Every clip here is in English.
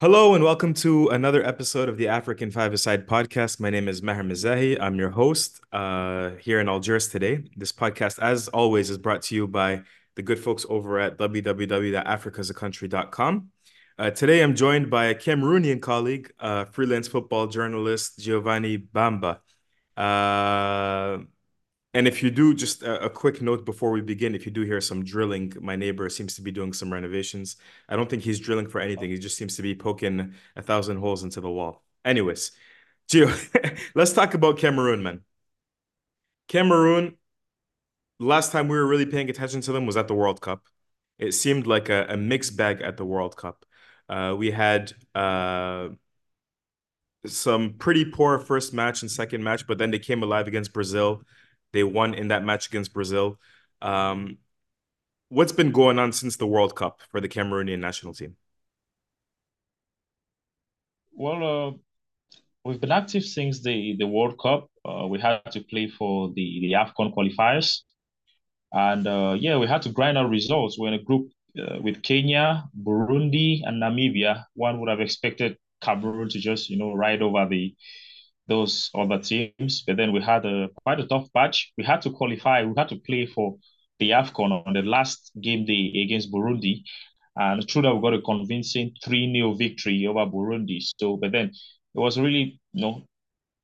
Hello and welcome to another episode of the African Five-A-Side podcast. My name is Maher Mezahi. I'm your host uh, here in Algiers today. This podcast, as always, is brought to you by the good folks over at www.africasaCountry.com. Uh, today, I'm joined by a Cameroonian colleague, uh, freelance football journalist Giovanni Bambe. And if you do, just a, a, quick note before we begin, if you do hear some drilling, my neighbor seems to be doing some renovations. I don't think he's drilling for anything. He just seems to be poking a thousand holes into the wall. Anyways, Gio, let's talk about Cameroon, man. Cameroon, last time we were really paying attention to them was at the World Cup. It seemed like a, a mixed bag at the World Cup. Uh, we had uh, some pretty poor first match and second match, but then they came alive against Brazil they won in that match against Brazil. Um, what's been going on since the World Cup for the Cameroonian national team? Well, uh, we've been active since the, the World Cup. Uh, we had to play for the, the AFCON qualifiers. And uh, yeah, we had to grind out results. We're in a group uh, with Kenya, Burundi, and Namibia. One would have expected Cameroon to just, you know, ride over the those other teams. But then we had a quite a tough patch. We had to qualify. We had to play for the AFCON on the last game day against Burundi. And through that, we got a convincing 3 0 victory over Burundi. So, but then it was really, you know,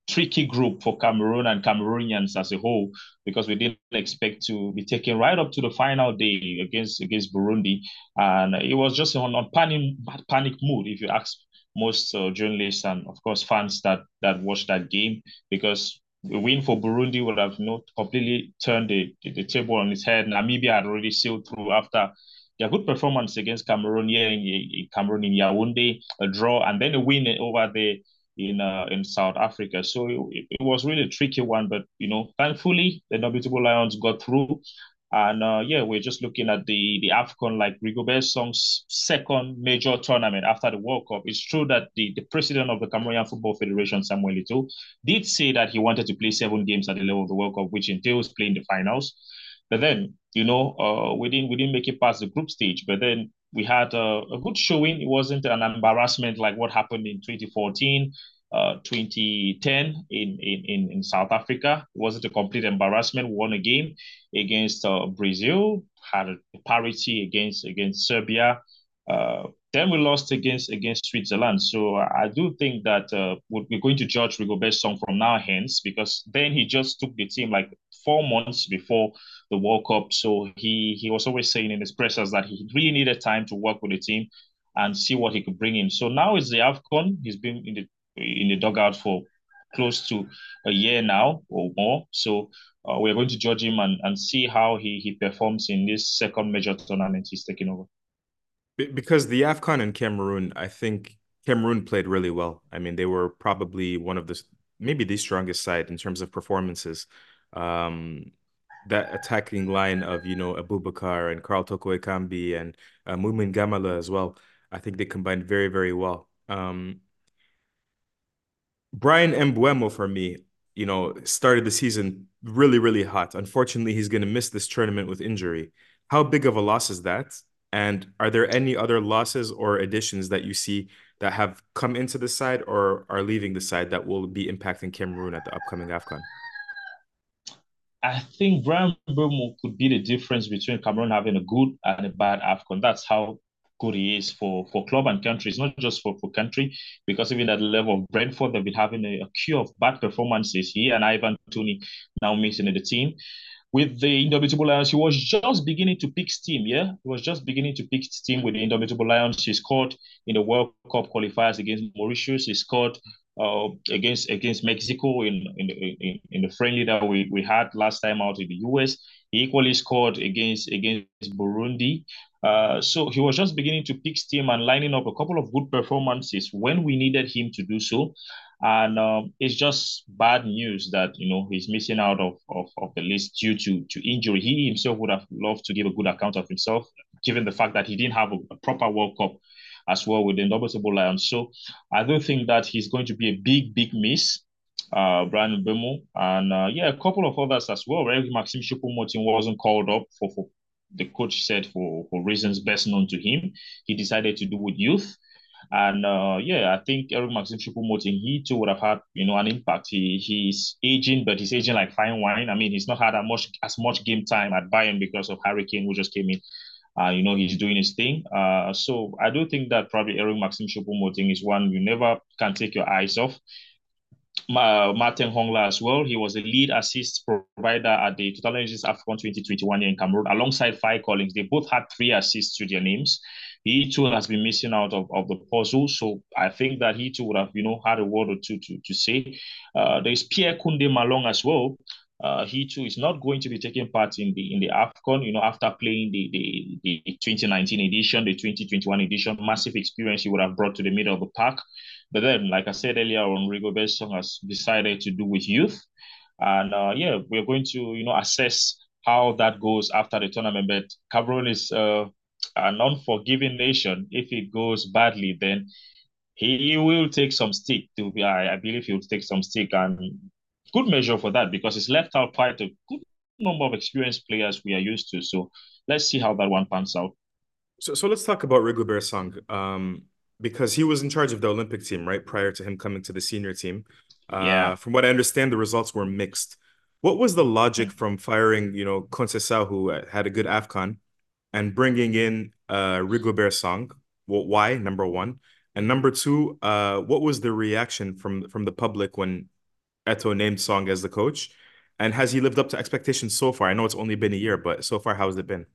tricky group for Cameroon and Cameroonians as a whole because we didn't expect to be taken right up to the final day against against Burundi, and it was just on, on panic panic mood if you ask most uh, journalists and of course fans that that watched that game because the win for Burundi would have not completely turned the, the, the table on its head. Namibia had already sailed through after their good performance against Cameroon here in, in Cameroon in Yaoundé, a draw, and then a win over there in uh, in South Africa. So it, it was really a tricky one, but you know, thankfully the Indomitable Lions got through, and uh, yeah, we're just looking at the the AFCON like Rigobert Song's second major tournament after the World Cup. It's true that the, the president of the Cameroonian Football Federation, Samuel Eto'o, did say that he wanted to play seven games at the level of the World Cup, which entails playing the finals. But then, you know, uh, we didn't we didn't make it past the group stage. But then we had a, a good showing. It wasn't an embarrassment like what happened in 2014 uh, 2010 in, in, in South Africa. It wasn't a complete embarrassment. Won a game against uh, Brazil, had a parity against against Serbia. Uh, then we lost against against Switzerland. So I do think that uh, we're going to judge Rigobert Song from now hence because then he just took the team like four months before the World Cup. So he he was always saying in his pressers that he really needed time to work with the team and see what he could bring in. So now it's the AFCON. He's been in the in the dugout for close to a year now or more. So uh, we're going to judge him and, and see how he, he performs in this second major tournament he's taking over. Because the AFCON and Cameroon, I think Cameroon played really well. I mean, they were probably one of the, maybe the strongest side in terms of performances. Um, that attacking line of, you know, Abubakar and Karl Toko Ekambi and uh, Moumi Ngamaleu as well. I think they combined very, very well. Um, Bryan Mbeumo for me, you know, started the season really, really hot. Unfortunately, he's going to miss this tournament with injury. How big of a loss is that? And are there any other losses or additions that you see that have come into the side or are leaving the side that will be impacting Cameroon at the upcoming AFCON? I think Bryan Mbeumo could be the difference between Cameroon having a good and a bad AFCON. That's how good he is for, for club and country. It's not just for, for country, because even at the level of Brentford, they've been having a, a queue of bad performances. He and Ivan Toney now missing in the team. With the Indomitable Lions, he was just beginning to pick steam, yeah? He was just beginning to pick steam with the Indomitable Lions. He scored in the World Cup qualifiers against Mauritius. He scored uh, against against Mexico in in, in in the friendly that we, we had last time out in the US. He equally scored against against Burundi. Uh, so he was just beginning to pick steam and lining up a couple of good performances when we needed him to do so. And um, it's just bad news that you know he's missing out of, of, of the list due to to injury. He himself would have loved to give a good account of himself, given the fact that he didn't have a, a proper World Cup as well with the Indomitable Lions. So I don't think that he's going to be a big, big miss. Uh, Bryan Mbeumo and uh, yeah, a couple of others as well. Right, Maxim Choupo-Moting wasn't called up for for the coach said for, for reasons best known to him, he decided to do with youth. And uh, yeah, I think Eric Maxim Choupo-Moting, he too would have had, you know, an impact. He he's aging, but he's aging like fine wine. I mean, he's not had as much as much game time at Bayern because of Harry Kane, who just came in. Uh, you know, he's doing his thing. Uh, so I do think that probably Eric Maxim Choupo-Moting is one you never can take your eyes off. Martin Hongla as well. He was a lead assist provider at the 2006 AFCON 2021 Year in Cameroon alongside Fai Collins. They both had three assists to their names. He too has been missing out of, of the puzzle. So I think that he too would have, you know, had a word or two to, to say. Uh, there's Pierre Kunde Malong as well. Uh, he too is not going to be taking part in the in the AFCON, you know, after playing the, the, the 2019 edition, the 2021 edition, massive experience he would have brought to the middle of the park. But then, like I said earlier on, Rigobert Song has decided to do with youth. And uh, yeah, we're going to, you know, assess how that goes after the tournament. But Cameroon is uh, an unforgiving nation. If it goes badly, then he will take some stick. To be, I, I believe he will take some stick, and good measure for that because it's left out quite a good number of experienced players we are used to. So let's see how that one pans out. So, so let's talk about Rigobert Song. Um, because he was in charge of the Olympic team, right? Prior to him coming to the senior team. Uh, yeah. From what I understand, the results were mixed. What was the logic mm. from firing, you know, Conceição, who had a good AFCON, and bringing in uh, Rigobert Song? Well, why, number one? And number two, uh, what was the reaction from from the public when Eto'o named Song as the coach? And has he lived up to expectations so far? I know it's only been a year, but so far, how has it been?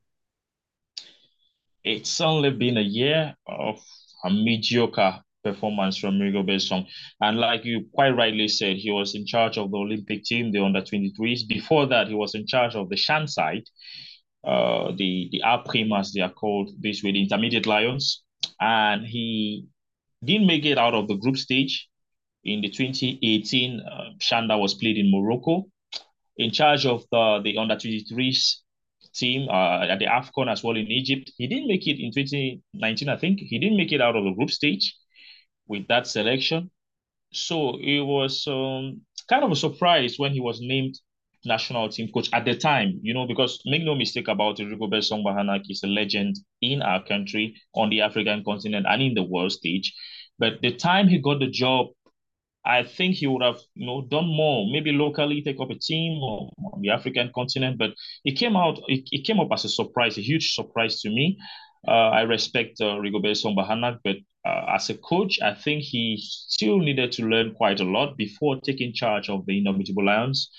It's only been a year of a mediocre performance from Rigobert Song. And like you quite rightly said, he was in charge of the Olympic team, the under 23s. Before that, he was in charge of the Shan side, uh, the, the A Primas, they are called this way, the Intermediate Lions. And he didn't make it out of the group stage. In the 2018, uh, Shanda was played in Morocco. In charge of the, the under 23s team uh, at the AFCON as well in Egypt. He didn't make it in 2019, I think. He didn't make it out of the group stage with that selection. So it was um, kind of a surprise when he was named national team coach at the time, you know, because make no mistake about it, Rigobert Song Bahanag is a legend in our country, on the African continent, and in the world stage. But the time he got the job I think he would have, you know, done more, maybe locally take up a team or on the African continent. But it came out, it, it came up as a surprise, a huge surprise to me. Uh, I respect uh, Rigobert Song Bahanag, but uh, as a coach, I think he still needed to learn quite a lot before taking charge of the Indomitable Lions.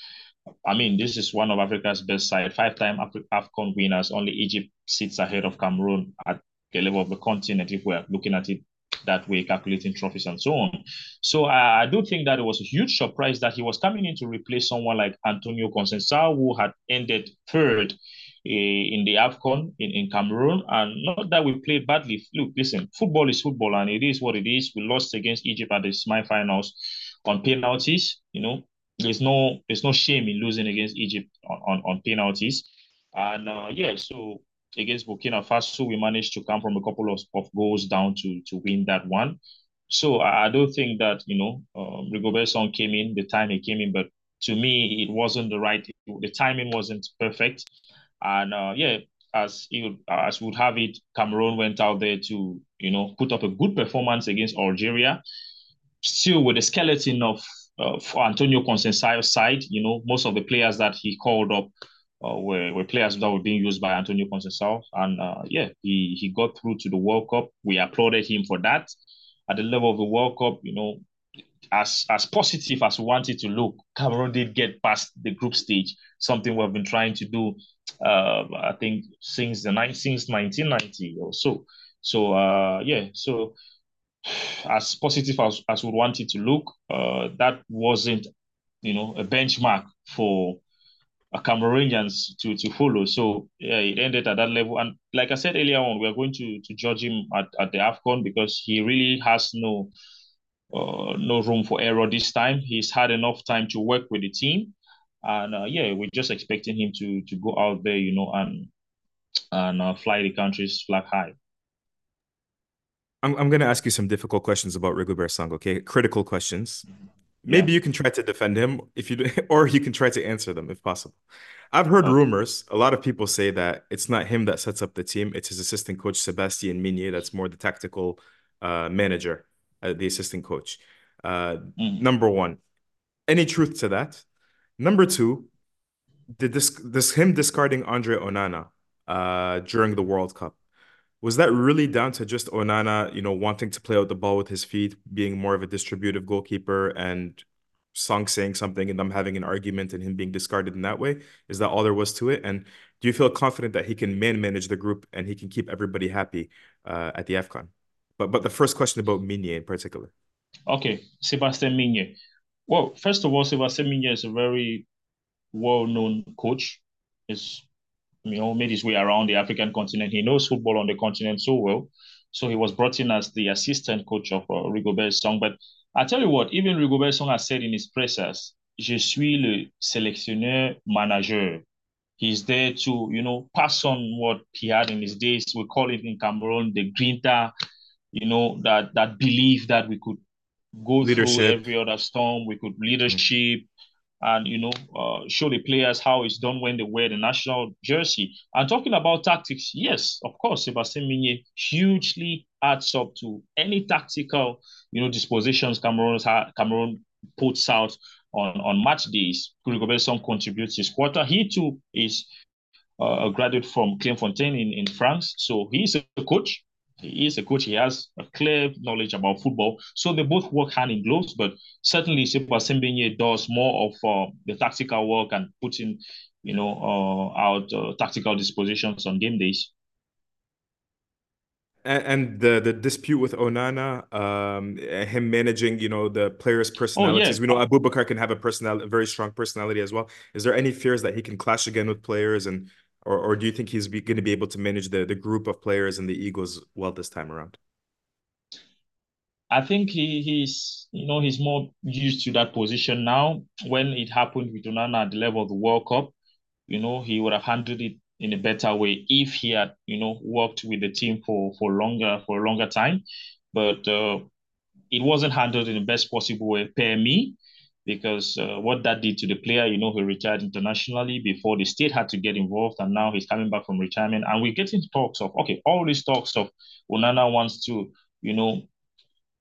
I mean, this is one of Africa's best side, five-time Af- AFCON winners. Only Egypt sits ahead of Cameroon at the level of the continent if we're looking at it that way, calculating trophies and so on. So uh, I do think that it was a huge surprise that he was coming in to replace someone like Antonio Conceição, who had ended third uh, in the AFCON in, in Cameroon. And not that we played badly. Look, listen, football is football and it is what it is. We lost against Egypt at the semi-finals on penalties. You know, there's no there's no shame in losing against Egypt on, on, on penalties. And uh, yeah, so against Burkina Faso, we managed to come from a couple of, of goals down to to win that one. So I, I don't think that you know um, Rigobert Song came in the time he came in, but to me it wasn't the right. The timing wasn't perfect, and uh, yeah, as it as would have it, Cameroon went out there to you know put up a good performance against Algeria, still with the skeleton of uh, for Antonio Conceição's side. You know most of the players that he called up uh, were, were players that were being used by Antonio Conceição. And uh, yeah, he, he got through to the World Cup. We applauded him for that. At the level of the World Cup, you know, as as positive as we wanted to look, Cameroon did get past the group stage, something we've been trying to do, uh, I think, since the since 1990 or so. So uh, yeah, so as positive as, as we wanted to look, uh, that wasn't, you know, a benchmark for Cameroonians to to follow. So yeah, it ended at that level. And like I said earlier on, we are going to to judge him at, at the AFCON because he really has no uh, no room for error this time. He's had enough time to work with the team. And uh, yeah, we're just expecting him to to go out there, you know, and and uh, fly the country's flag high. I'm I'm gonna ask you some difficult questions about Rigobert Song, okay? Critical questions. Maybe yeah. you can try to defend him if you or you can try to answer them if possible. I've heard okay. rumors. A lot of people say that it's not him that sets up the team; it's his assistant coach Sebastian Migné. That's more the tactical uh, manager, uh, the assistant coach. Uh, mm. Number one, any truth to that? Number two, did this this him discarding Andre Onana uh, during the World Cup was that really down to just Onana, you know, wanting to play out the ball with his feet, being more of a distributive goalkeeper, and Song saying something and them having an argument and him being discarded in that way? Is that all there was to it? And do you feel confident that he can man manage the group and he can keep everybody happy uh, at the AFCON? But but the first question about Migne in particular. Okay, Sebastian Migne. Well, first of all, Sebastian Migne is a very well-known coach. Is you know, made his way around the African continent. He knows football on the continent so well. So he was brought in as the assistant coach of uh, Rigobert Song. But I tell you what, even Rigobert Song has said in his pressers, je suis le sélectionneur manager. He's there to, you know, pass on what he had in his days. We call it in Cameroon the grinta, you know, that that belief that we could go leadership. through every other storm. We could leadership, and you know uh, show the players how it's done when they wear the national jersey. And talking about tactics, yes, of course, Sebastian Migne hugely adds up to any tactical you know dispositions Cameroon Cameroon puts out on on match days. Rigobert Song contributes his quarter. He too is uh, a graduate from Clairefontaine in, in France, so he's a coach he is a coach. He has a clear knowledge about football. So they both work hand in gloves, but certainly Sebastian Migne does more of uh, the tactical work and putting, you know, uh, out uh, tactical dispositions on game days. And, the the dispute with Onana, um, him managing, you know, the players' personalities. Oh, yeah. We know Abubakar can have a personality, a very strong personality as well. Is there any fears that he can clash again with players and or or do you think he's going to be able to manage the the group of players and the Eagles well this time around? I think he he's you know he's more used to that position now. When it happened with Onana at the level of the World Cup, you know he would have handled it in a better way if he had you know worked with the team for for longer for a longer time. But uh, it wasn't handled in the best possible way per me because uh, what that did to the player, you know, he retired internationally before the state had to get involved, and now he's coming back from retirement. And we're getting talks of okay, all these talks of Onana wants to, you know,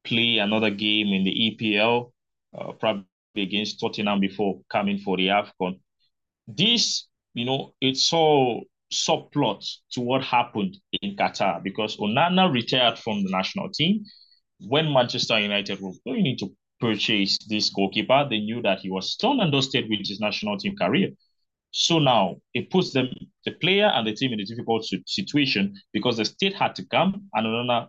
play another game in the EPL, uh, probably against Tottenham before coming for the AFCON. This, you know, it's all subplot to what happened in Qatar because Onana retired from the national team when Manchester United were going into purchase this goalkeeper, they knew that he was done and dusted with his national team career. So now it puts them, the player and the team in a difficult situation because the state had to come and Onana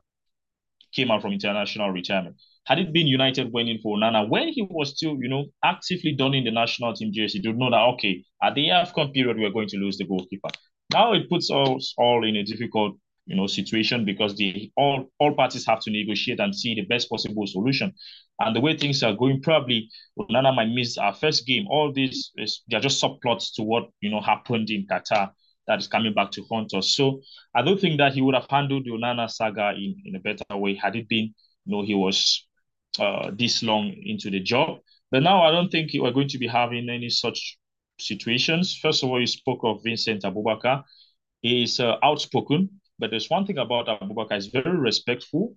came out from international retirement. Had it been United went in for Onana when he was still, you know, actively donning the national team jersey, to know that okay, at the AFCON period we're going to lose the goalkeeper. Now it puts us all in a difficult you know situation because the all all parties have to negotiate and see the best possible solution. And the way things are going, probably Onana might miss our first game. All these is they're just subplots to what you know happened in Qatar that is coming back to haunt us. So I don't think that he would have handled the Onana saga in, in a better way had it been, you know, he was uh, this long into the job. But now I don't think we're going to be having any such situations. First of all, you spoke of Vincent Abubakar. He is uh, outspoken. But there's one thing about Abubakar, he's very respectful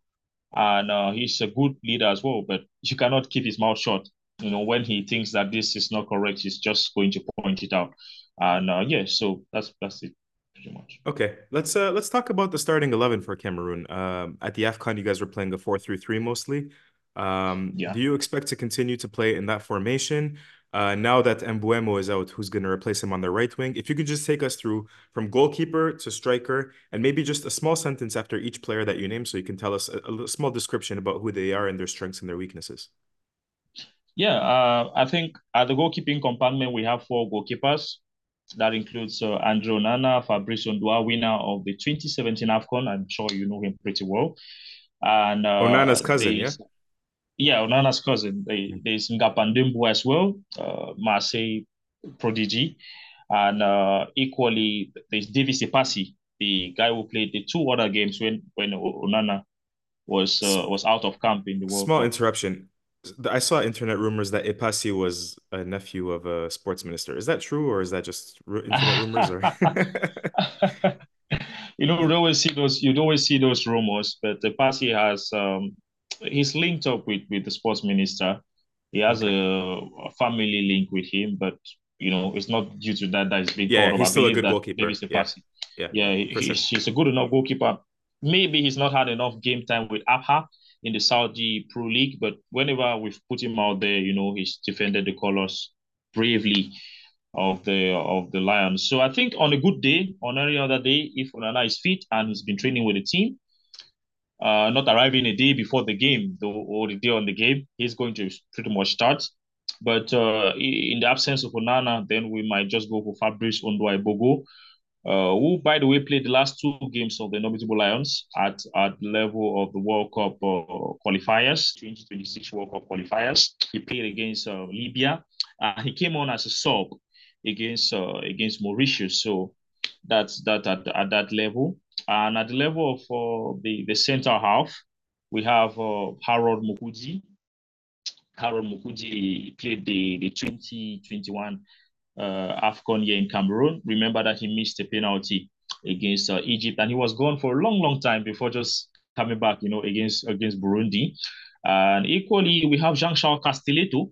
and uh, he's a good leader as well. But you cannot keep his mouth shut. You know, when he thinks that this is not correct, he's just going to point it out. And uh, yeah, so that's that's it pretty much. Okay, let's uh let's talk about the starting eleven for Cameroon. Um, at the Afcon, you guys were playing a four three three mostly. Um, yeah. Do you expect to continue to play in that formation? Uh, now that Mbeumo is out, who's going to replace him on the right wing? If you could just take us through from goalkeeper to striker, and maybe just a small sentence after each player that you name, so you can tell us a, a small description about who they are and their strengths and their weaknesses. Yeah, uh, I think at the goalkeeping compartment we have four goalkeepers. That includes uh, Andre Onana, Fabrice Ondoa, winner of the 2017 AFCON. I'm sure you know him pretty well. And uh, Onana's cousin, yeah yeah, Onana's cousin. They, there's Ngapandouetnbu as well, uh, Marseille prodigy. And uh, equally, there's Devis Epassy, the guy who played the two other games when, when Onana was uh, was out of camp in the World Small interruption. I saw internet rumors that Epassy was a nephew of a sports minister. Is that true, or is that just internet rumors? Or you know, you always see those. You'd always see those rumors, but party has um, he's linked up with with the sports minister. He has okay. a, a, family link with him, but you know, it's not due to that that he's being yeah, called. He's still a good goalkeeper. Maybe it's the yeah. Yeah, yeah, he, he's, he's a good enough goalkeeper. Maybe he's not had enough game time with Abha in the Saudi Pro League, but whenever we've put him out there, you know, he's defended the colors bravely of the of the Lions. So I think on a good day, on any other day, if Onana is fit and he's been training with the team, uh, not arriving a day before the game or the day on the game, he's going to pretty much start. But uh, in the absence of Onana, then we might just go for Fabrice Ondoa-Bogo, uh, who, by the way, played the last two games of the Indomitable Lions at, at the level of the World Cup uh, qualifiers, 2026 World Cup qualifiers. He played against uh, Libya. Uh, he came on as a sub against uh, against Mauritius. So that's that at, at that level. And at the level of uh, the, the center half, we have uh, Harold Moukoudi. Harold Moukoudi played the, the 2021 uh, AFCON year in Cameroon. Remember that he missed a penalty against uh, Egypt and he was gone for a long, long time before just coming back, you know, against against Burundi. And equally, we have Jean-Charles Castelletto,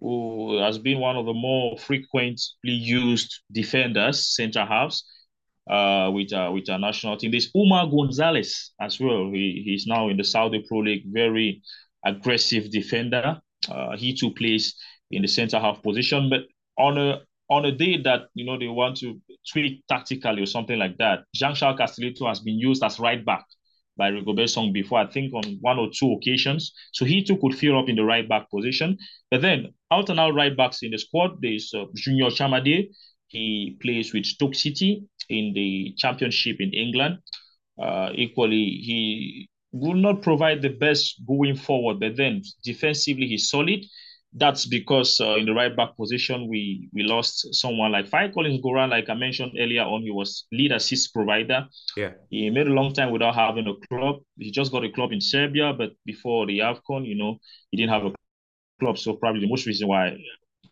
who has been one of the more frequently used defenders, center halves, uh, with uh, with our national team. There's Oumar Gonzalez as well. He, he's now in the Saudi Pro League, very aggressive defender. Uh, he too plays in the center half position, but on a on a day that you know they want to tweak tactically or something like that, Jean-Charles Castelletto has been used as right back by Rigobert Song before, I think on one or two occasions. So he too could fill up in the right back position. But then out and out right backs in the squad, there's uh, Junior Tchamadeu. He plays with Stoke City in the championship in England. Uh, equally, he will not provide the best going forward, but then defensively he's solid that's because uh, in the right back position we we lost someone like Fai Collins Goran, like I mentioned earlier on, he was lead assist provider. Yeah, he made a long time without having a club. He just got a club in Serbia, but before the Afcon, you know, he didn't have a club. So probably the most reason why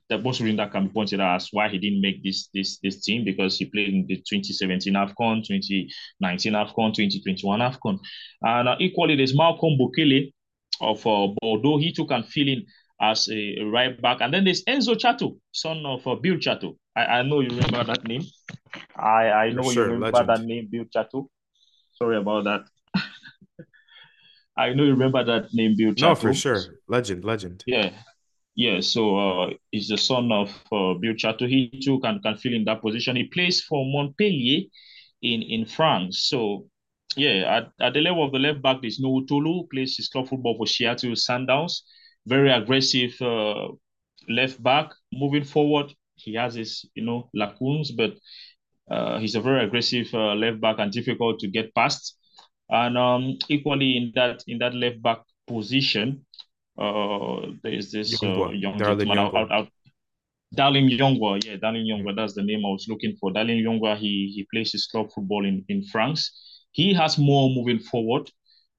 the most reason that can be pointed out as why he didn't make this this this team because he played in the 2017 AFCON, 2019 AFCON, 2021 AFCON. And uh, equally, there's Malcolm Bokele of uh, Bordeaux. He took and feeling as a, a, right back. And then there's Enzo Tchato, son of uh, Bill Tchato. I, I know you remember that name. I, I know sure, you remember legend. that name, Bill Tchato. Sorry about that. I know you remember that name, Bill Tchato. No, for sure. Legend, legend. Yeah. Yeah, so uh, he's the son of uh, Bill Tchato. He too can, can fill in that position. He plays for Montpellier in, in France. So, yeah, at, at the level of the left back, there's Nouhou Tolo, plays his club football for Seattle Sounders very aggressive uh, left back. Moving forward, he has his you know lacunes, but uh, he's a very aggressive uh, left back and difficult to get past. And um, equally in that in that left back position, uh, there is this uh, young gentleman out, out, out, Darling yeah, Darling Yongwa, that's the name I was looking for. Darling Yongwa, he he plays his club football in, in France. He has more moving forward.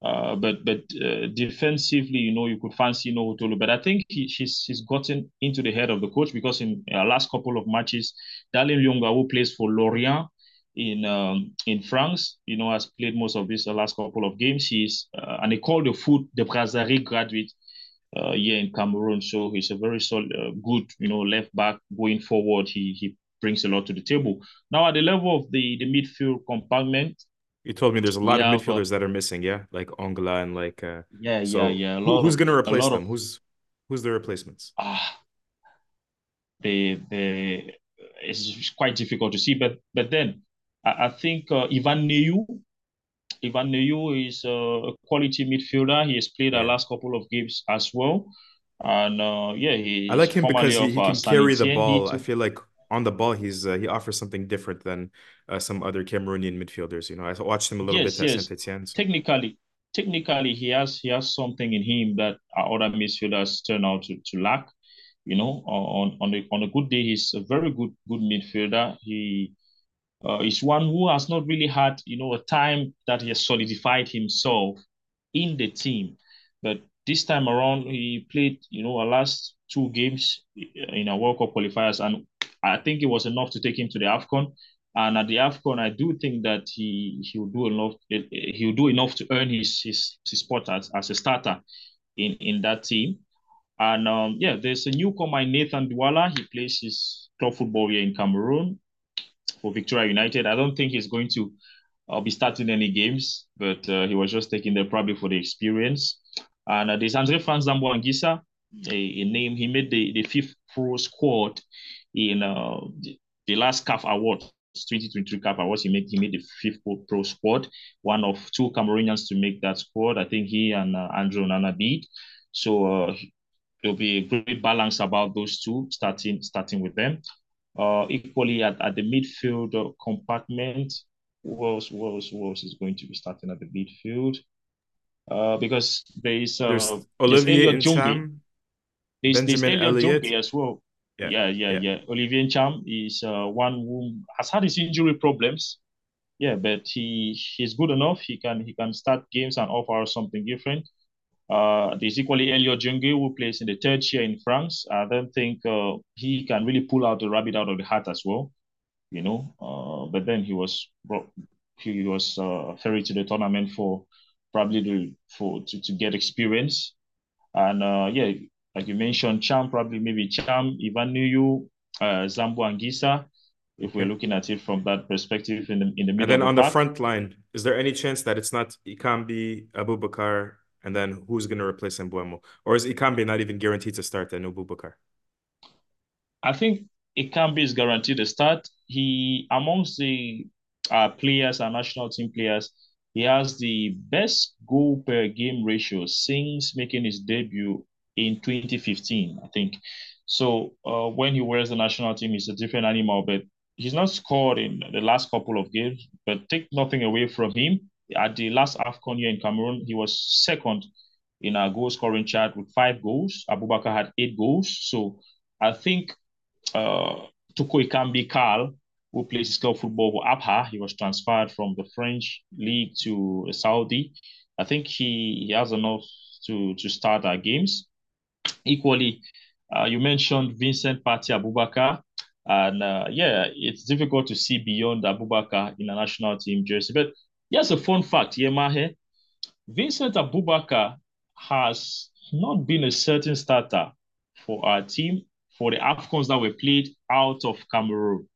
Uh, but but uh, defensively, you know, you could fancy Nouhou Tolo. But I think he, he's he's gotten into the head of the coach because in uh, last couple of matches, Darlin Yongwa, who plays for Lorient in um, in France, you know, has played most of this uh, last couple of games. He's uh, an École de Foot de Brasserie graduate uh, here in Cameroon, so he's a very solid, uh, good, you know, left back going forward. He he brings a lot to the table. Now at the level of the the midfield compartment, you told me there's a lot yeah, of midfielders but... that are missing, yeah, like Hongla and like uh, yeah, so yeah, yeah. Who, who's going to replace them? Of... Who's who's the replacements? Ah, they they it's quite difficult to see, but but then I, I think uh, Yvan Neyou, Yvan Neyou is a quality midfielder. He has played yeah. the last couple of games as well, and uh, yeah, he. I like him because he, he uh, can carry the ball. I feel like on the ball, he's uh, he offers something different than uh, some other Cameroonian midfielders. You know, I watched him a little yes, bit at yes. Saint Etienne. Technically, technically, he has he has something in him that other midfielders turn out to, to lack. You know, on on a, on a good day, he's a very good good midfielder. He uh, is one who has not really had you know a time that he has solidified himself in the team, but this time around he played you know our last two games in our World Cup qualifiers and I think it was enough to take him to the AFCON. And at the Afcon, I do think that he he will do enough. He will do enough to earn his his, his spot as, as a starter in in that team. And um, yeah, there's a newcomer, Nathan Douala. He plays his club football here in Cameroon for Victoria United. I don't think he's going to uh, be starting any games, but uh, he was just taking there probably for the experience. And uh, there's Andre Frank Zambo Anguissa, a, a, name. He made the, the fifth pro squad in uh, the, the last CAF award 2023 CAF Awards, he made he made the fifth pro squad, one of two Cameroonians to make that squad. I think he and uh, Andre Onana did. So uh, there'll be a great balance about those two, starting starting with them. Uh, equally at, at the midfield compartment, who else, who else, who else is going to be starting at the midfield? Uh, because there is uh, there's Olivier Ntcham, there's, Benjamin there's Elliott as well. Yeah, yeah, yeah. yeah. yeah. Olivier Ntcham is uh, one who has had his injury problems. Yeah, but he he's good enough. He can he can start games and offer something different. Uh, there's equally Elliot Junge who plays in the third tier in France. I don't think uh, he can really pull out the rabbit out of the hat as well, you know. Uh, but then he was brought, he was uh, ferried to the tournament for probably to, for to, to get experience. And uh, yeah, like you mentioned, Ntcham, probably maybe Ntcham, Yvan Neyou, uh, Zambo Anguissa, if we're looking at it from that perspective in the in the middle. And then the on the front line, is there any chance that it's not Ekambi, Abubakar, and then who's going to replace Mbeumo? Or is Ekambi not even guaranteed to start and Abubakar? I think Ekambi is guaranteed to start. He amongst the uh, players and national team players, he has the best goal per game ratio since making his debut in 2015, I think. So uh, when he wears the national team, he's a different animal, but he's not scored in the last couple of games. But take nothing away from him. At the last AFCON year in Cameroon, he was second in our goal scoring chart with five goals. Abubakar had eight goals. So I think uh, Toko Ekambi Karl, who plays his club football for Abha, he was transferred from the French league to Saudi. I think he, he has enough to, to start our games. Equally, uh, you mentioned Vincent Pati Abubakar. And uh, yeah, it's difficult to see beyond Abubakar in a national team jersey. But here's a fun fact, Yemahe. Vincent Abubakar has not been a certain starter for our team for the AFCONs that were played out of Cameroon.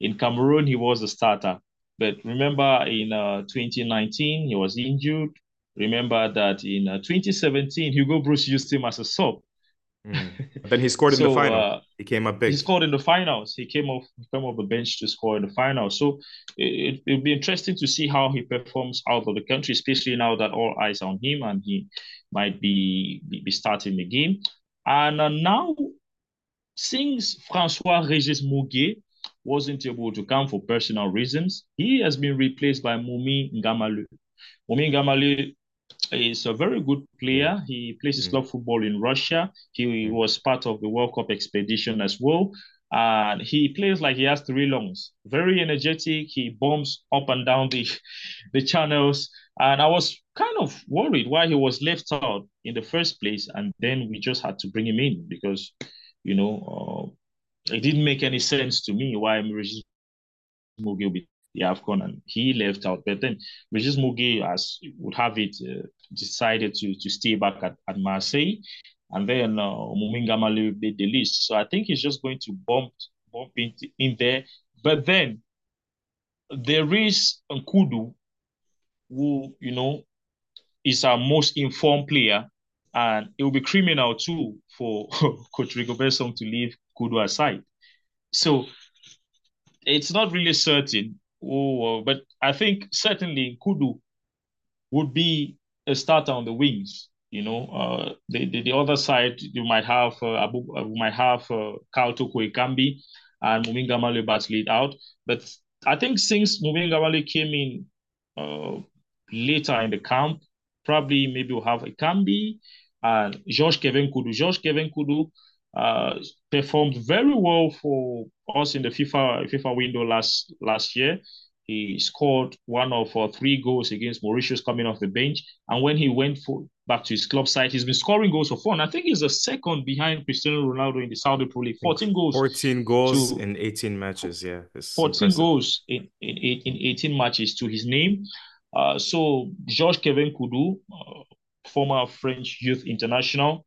In Cameroon, he was a starter. But remember, in uh, 2019, he was injured. Remember that in uh, 2017, Hugo Broos used him as a sub. Mm. then he scored so, in the final. Uh, he came up big. He scored in the finals. He came off came off the bench to score in the finals. So it, it'll be interesting to see how he performs out of the country, especially now that all eyes on him and he might be be, starting the game. And uh, now, since Francois Regis Mughe wasn't able to come for personal reasons, he has been replaced by Moumi Ngamaleu. Moumi Ngamaleu is a very good player. He plays his club football in Russia. He mm. was part of the World Cup expedition as well. And he plays like he has three lungs. Very energetic. He bombs up and down the, the channels. And I was kind of worried why he was left out in the first place. And then we just had to bring him in because, you know, uh, it didn't make any sense to me why Regis Mughe be the AFCON and he left out. But then Regis Mughe as would have it uh, decided to to stay back at, at Marseille. And then uh, Moumi Ngamaleu made the list. So I think he's just going to bump bump in, in there. But then there is Nkoudou, who, you know, is our most informed player. And it will be criminal too for Coach Rigobert Song to leave Nkoudou aside. So it's not really certain Oh, but I think certainly Nkoudou would be a starter on the wings. You know, uh, the, the, the other side you might have uh, Abu, uh, might have uh, Karl Toko Ekambi and Moumi Ngamaleu lead out. But I think since Moumi Ngamaleu came in uh, later in the camp, probably maybe we'll have Ekambi and George Kevin Nkoudou. George Kevin Nkoudou uh, performed very well for us in the FIFA FIFA window last last year. He scored one of uh, three goals against Mauritius coming off the bench, and when he went for back to his club side. He's been scoring goals for fun. I think he's the second behind Cristiano Ronaldo in the Saudi Pro League. 14 goals. 14 goals to, in 18 matches. Yeah. 14 impressive. goals in, in, in 18 matches to his name. Uh, so Georges Kevin Nkoudou, uh, former French youth international,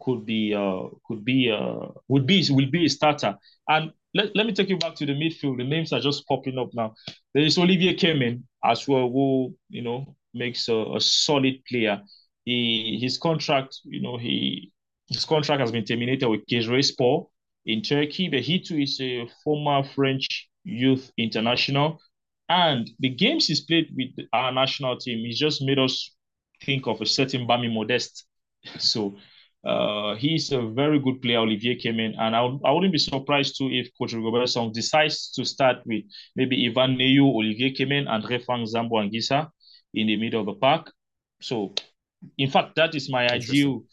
could be uh, could be uh, would be will be a starter. And let, let me take you back to the midfield. The names are just popping up now. There is Olivier Kemen as well, who you know makes a, a solid player. He his contract, you know, he his contract has been terminated with Kayserispor in Turkey, but he too is a former French youth international. And the games he's played with our national team, he's just made us think of a certain Bami Modest. So uh, he's a very good player. Olivier Kemen, and I, I wouldn't be surprised too if Coach Rigobert Song decides to start with maybe Yvan Neyou, Olivier came Kemen, and Refang Zambo Anguissa in the middle of the park. So, in fact, that is my ideal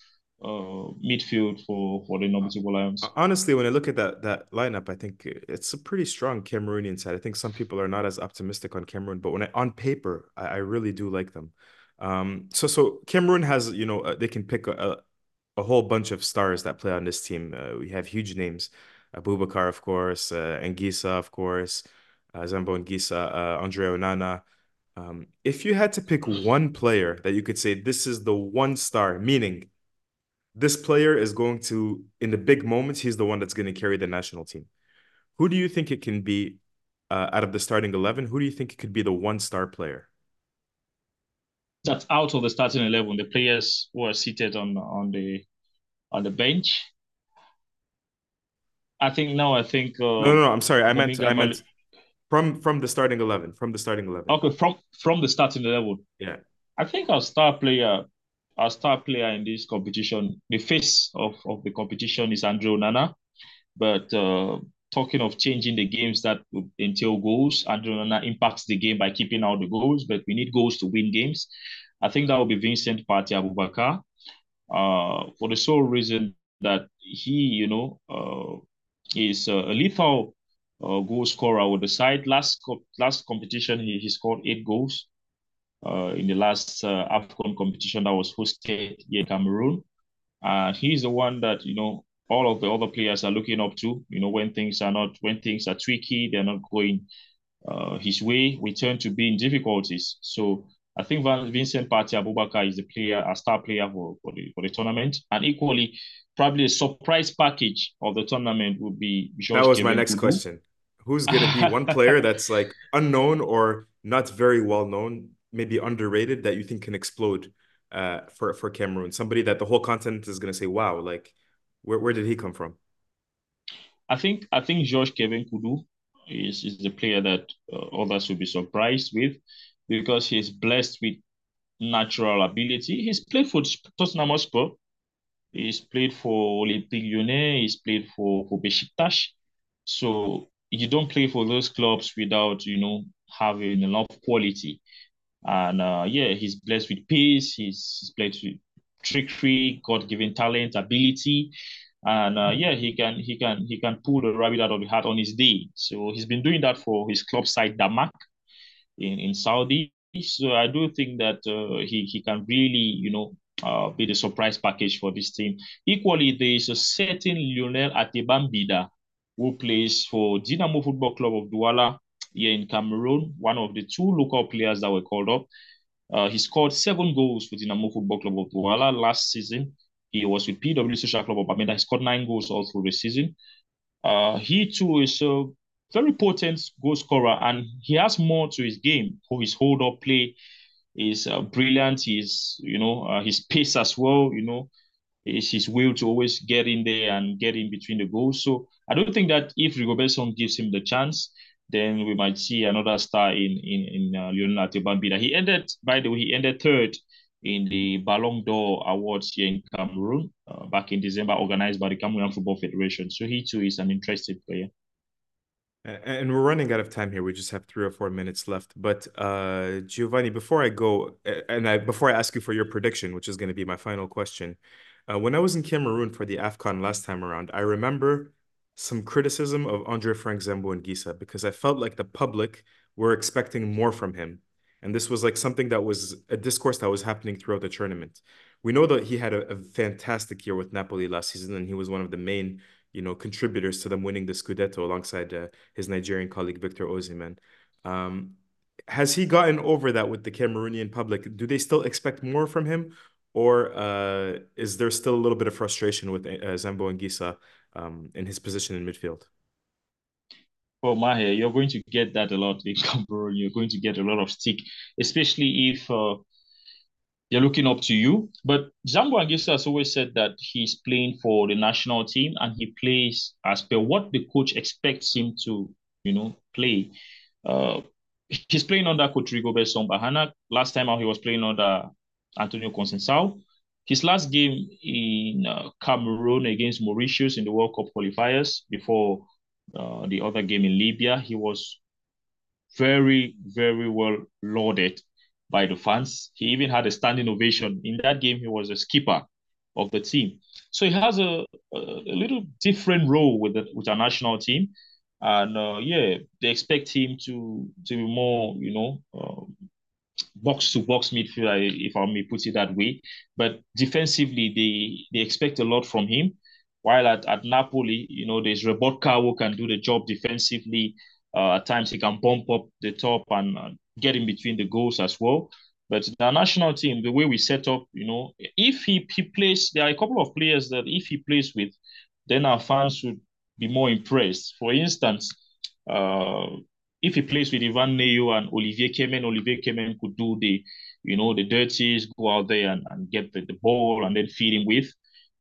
uh, midfield for for the Indomitable Lions. Honestly, when I look at that that lineup, I think it's a pretty strong Cameroonian side. I think some people are not as optimistic on Cameroon, but when I, on paper, I, I really do like them. Um, so so Cameroon has you know uh, they can pick a, a whole bunch of stars that play on this team. Uh, we have huge names, Abubakar, of course, uh, Anguissa, of course, uh, Zambo Anguissa, uh, Andre Onana. Um, if you had to pick one player that you could say this is the one star, meaning this player is going to, in the big moments, he's the one that's going to carry the national team. Who do you think it can be uh, out of the starting 11? Who do you think it could be the one star player? That's out of the starting 11, the players who are seated on, on the on the bench. I think no. I think uh, no, no, no. I'm sorry. I meant I meant from from the starting eleven. From the starting eleven. Okay, from from the starting eleven. Yeah. I think our star player, our star player in this competition, the face of of the competition is Andre Onana. But uh, talking of changing the games that would entail goals, Andre Onana impacts the game by keeping out the goals. But we need goals to win games. I think that will be Vincent Partey Abubakar uh, for the sole reason that he, you know, uh, is a lethal uh, goal scorer with the side. Last co- last competition, he, he scored eight goals. Uh, in the last uh, AFCON competition that was hosted in Cameroon. Uh, he's the one that, you know, all of the other players are looking up to, you know, when things are not, when things are tricky, they're not going uh, his way, we tend to be in difficulties. So I think Vincent Partey Abubakar is a player, a star player for, for the for the tournament, and equally, probably a surprise package of the tournament would be. George that was Kevin my next Nkoudou. question. Who's going to be one player that's like unknown or not very well known, maybe underrated, that you think can explode uh, for for Cameroon? Somebody that the whole continent is going to say, "Wow, like, where where did he come from?" I think I think George Kevin Nkoudou is is the player that uh, others will be surprised with because he's blessed with natural ability. He's played for Tottenham Hotspur. He's played for Olympique Lyonnais. He's played for, for Besiktas. So you don't play for those clubs without, you know, having enough quality. And uh, yeah, he's blessed with pace. He's, he's blessed with trickery, God-given talent, ability. And uh, yeah, he can he can he can pull the rabbit out of the hat on his day. So he's been doing that for his club side Damac in, in Saudi. So I do think that uh, he, he can really, you know, uh, be the surprise package for this team. Equally, there is a certain Lionel Atebambida who plays for Dynamo Football Club of Douala here in Cameroon, one of the two local players that were called up. Uh, he scored seven goals for Dynamo Football Club of Douala last season. He was with PW Social Club of Bamenda. He scored nine goals all through the season. Uh, he too is a very potent goal scorer, and he has more to his game. His hold up play is uh, brilliant. His you know uh, his pace as well. You know, is his will to always get in there and get in between the goals. So I don't think that if Rigobert Song gives him the chance, then we might see another star in in in uh, Lionel Atebambida. He ended, by the way, he ended third in the Ballon d'Or Awards here in Cameroon uh, back in December, organized by the Cameroon Football Federation. So he too is an interested player. And we're running out of time here. We just have three or four minutes left. But uh, Giovanni, before I go, and I before I ask you for your prediction, which is going to be my final question, uh, when I was in Cameroon for the AFCON last time around, I remember some criticism of Andre Frank Zambo Anguissa because I felt like the public were expecting more from him. And this was like something that was a discourse that was happening throughout the tournament. We know that he had a, a fantastic year with Napoli last season, and he was one of the main, you know, contributors to them winning the Scudetto alongside uh, his Nigerian colleague Victor Osimhen. Um, has he gotten over that with the Cameroonian public? Do they still expect more from him, or uh, is there still a little bit of frustration with uh, Zambo Anguissa um, in his position in midfield? Well, Maher, you're going to get that a lot in Cameroon. You're going to get a lot of stick, especially if uh, they're looking up to you. But Zambo has always said that he's playing for the national team and he plays as per what the coach expects him to, you know, play. Uh, he's playing under Coach Rigobert Song Bahanag. Last time out, he was playing under Antonio Conceição. His last game in uh, Cameroon against Mauritius in the World Cup qualifiers before uh, the other game in Libya, he was very, very well lauded by the fans. He even had a standing ovation. In that game, he was a skipper of the team. So he has a, a, little different role with the, with our national team. And uh, yeah, they expect him to to be more, you know, um, box to box midfielder, if I may put it that way. But defensively, they they expect a lot from him. While at, at Napoli, you know, there's Lobotka who can do the job defensively. Uh, at times he can bump up the top and uh, get in between the goals as well. But the national team, the way we set up, you know, if he, he plays, there are a couple of players that if he plays with, then our fans would be more impressed. For instance, uh, if he plays with Yvan Neyou and Olivier Kemen, Olivier Kemen could do the, you know, the dirties, go out there and, and get the, the ball and then feed him with.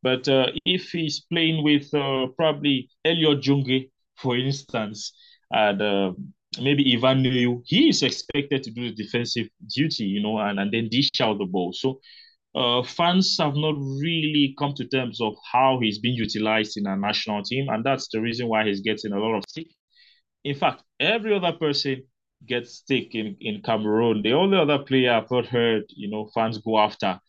But uh, if he's playing with uh, probably Elliot Junge, for instance, and uh, maybe Yvan Neyou, he is expected to do the defensive duty, you know, and, and then dish out the ball. So uh, fans have not really come to terms of how he's being utilized in our national team, and that's the reason why he's getting a lot of stick. In fact, every other person gets stick in, in Cameroon. The only other player I've not heard, you know, fans go after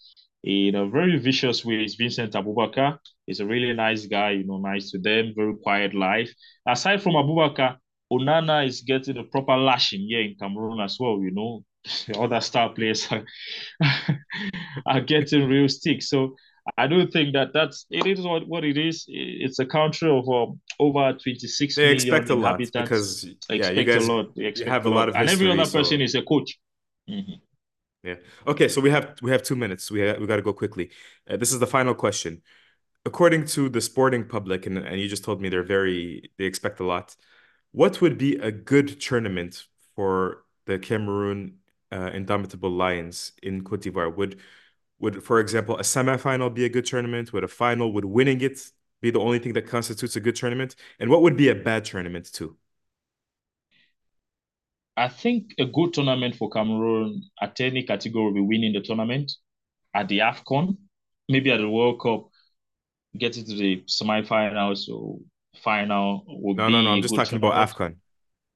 in a very vicious way is Vincent Aboubakar. He's a really nice guy, you know, nice to them, very quiet life. Aside from Aboubakar, Onana is getting a proper lashing here in Cameroon as well, you know. Other star players are, are getting real stick. So I do think that that's it is what, what it is. It's a country of um, over 26 they expect a lot because yeah, you guys a lot. They expect have a lot, of and every other person is a coach. Mm-hmm. Yeah. Okay. So we have we have two minutes. We we got to go quickly. Uh, this is the final question. According to the sporting public, and, and you just told me they're very they expect a lot. What would be a good tournament for the Cameroon uh, Indomitable Lions in Cote d'Ivoire? Would would, for example, a semifinal be a good tournament? Would a final, would winning it be the only thing that constitutes a good tournament? And what would be a bad tournament too? I think a good tournament for Cameroon at any category will be winning the tournament at the AFCON, maybe at the World Cup, getting to the semifinals or final will no, be. No, no, no. I'm just talking about AFCON.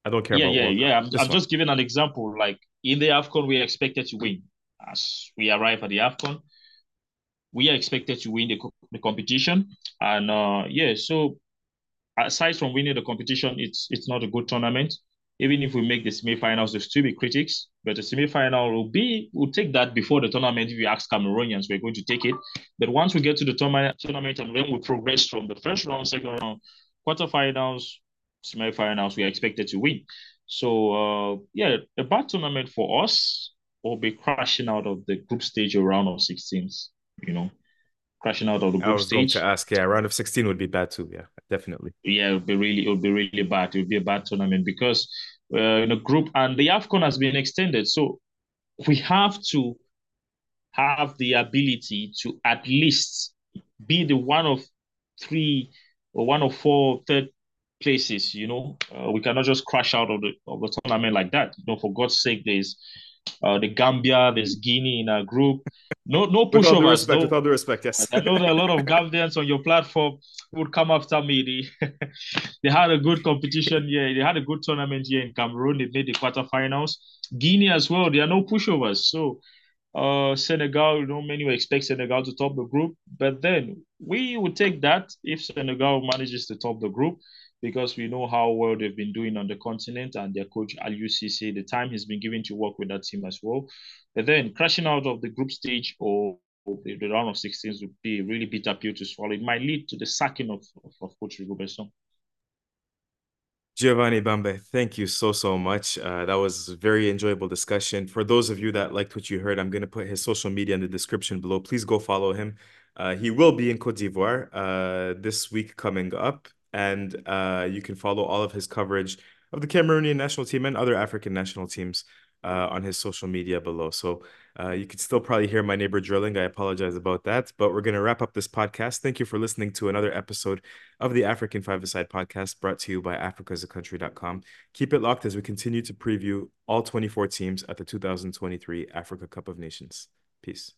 I don't care yeah, about Yeah, World yeah, I'm, I'm just giving an example. Like in the AFCON, we are expected to win. As we arrive at the AFCON, we are expected to win the, the competition. And uh, yeah, so aside from winning the competition, it's it's not a good tournament even if we make the semi-finals, there'll still be critics. But the semi-final will be, we'll take that before the tournament. If you ask Cameroonians, we're going to take it. But once we get to the tournament, tournament and then we progress from the first round, second round, quarterfinals, semi-finals, we are expected to win. So uh, yeah, a bad tournament for us will be crashing out of the group stage or round of 16s. You know, crashing out of the group I was stage. Going to ask, yeah, round of 16 would be bad too. Yeah, definitely. Yeah, it would be really, it would be really bad. It would be a bad tournament because uh, in a group and the AFCON has been extended. So we have to have the ability to at least be the one of three one of four third places. You know, uh, we cannot just crash out of the of the tournament like that. You know, for God's sake, there's uh, the Gambia, there's Guinea in our group. No, no pushovers. With all respect, no. with all due respect, yes. I know there are a lot of Gambians on your platform would come after me. They, they had a good competition here. They had a good tournament here in Cameroon. They made the quarterfinals. Guinea as well. There are no pushovers. So Uh, Senegal, you know, many will expect Senegal to top the group, but then we would take that if Senegal manages to top the group because we know how well they've been doing on the continent and their coach Aliou Cisse, the time he's been given to work with that team as well. But then crashing out of the group stage or, the round of 16s would be a really bitter pill to swallow. It might lead to the sacking of, of, of Coach Rigobert Song. Giovanni Bambe, thank you so, so much. Uh, that was a very enjoyable discussion. For those of you that liked what you heard, I'm going to put his social media in the description below. Please go follow him. Uh, he will be in Cote d'Ivoire uh, this week coming up, and uh, you can follow all of his coverage of the Cameroonian national team and other African national teams uh, on his social media below. So uh, you can still probably hear my neighbor drilling. I apologize about that, but we're going to wrap up this podcast. Thank you for listening to another episode of the African Five-A-Side podcast brought to you by africasacountry.com. Keep it locked as we continue to preview all 24 teams at the 2023 Africa Cup of Nations. Peace.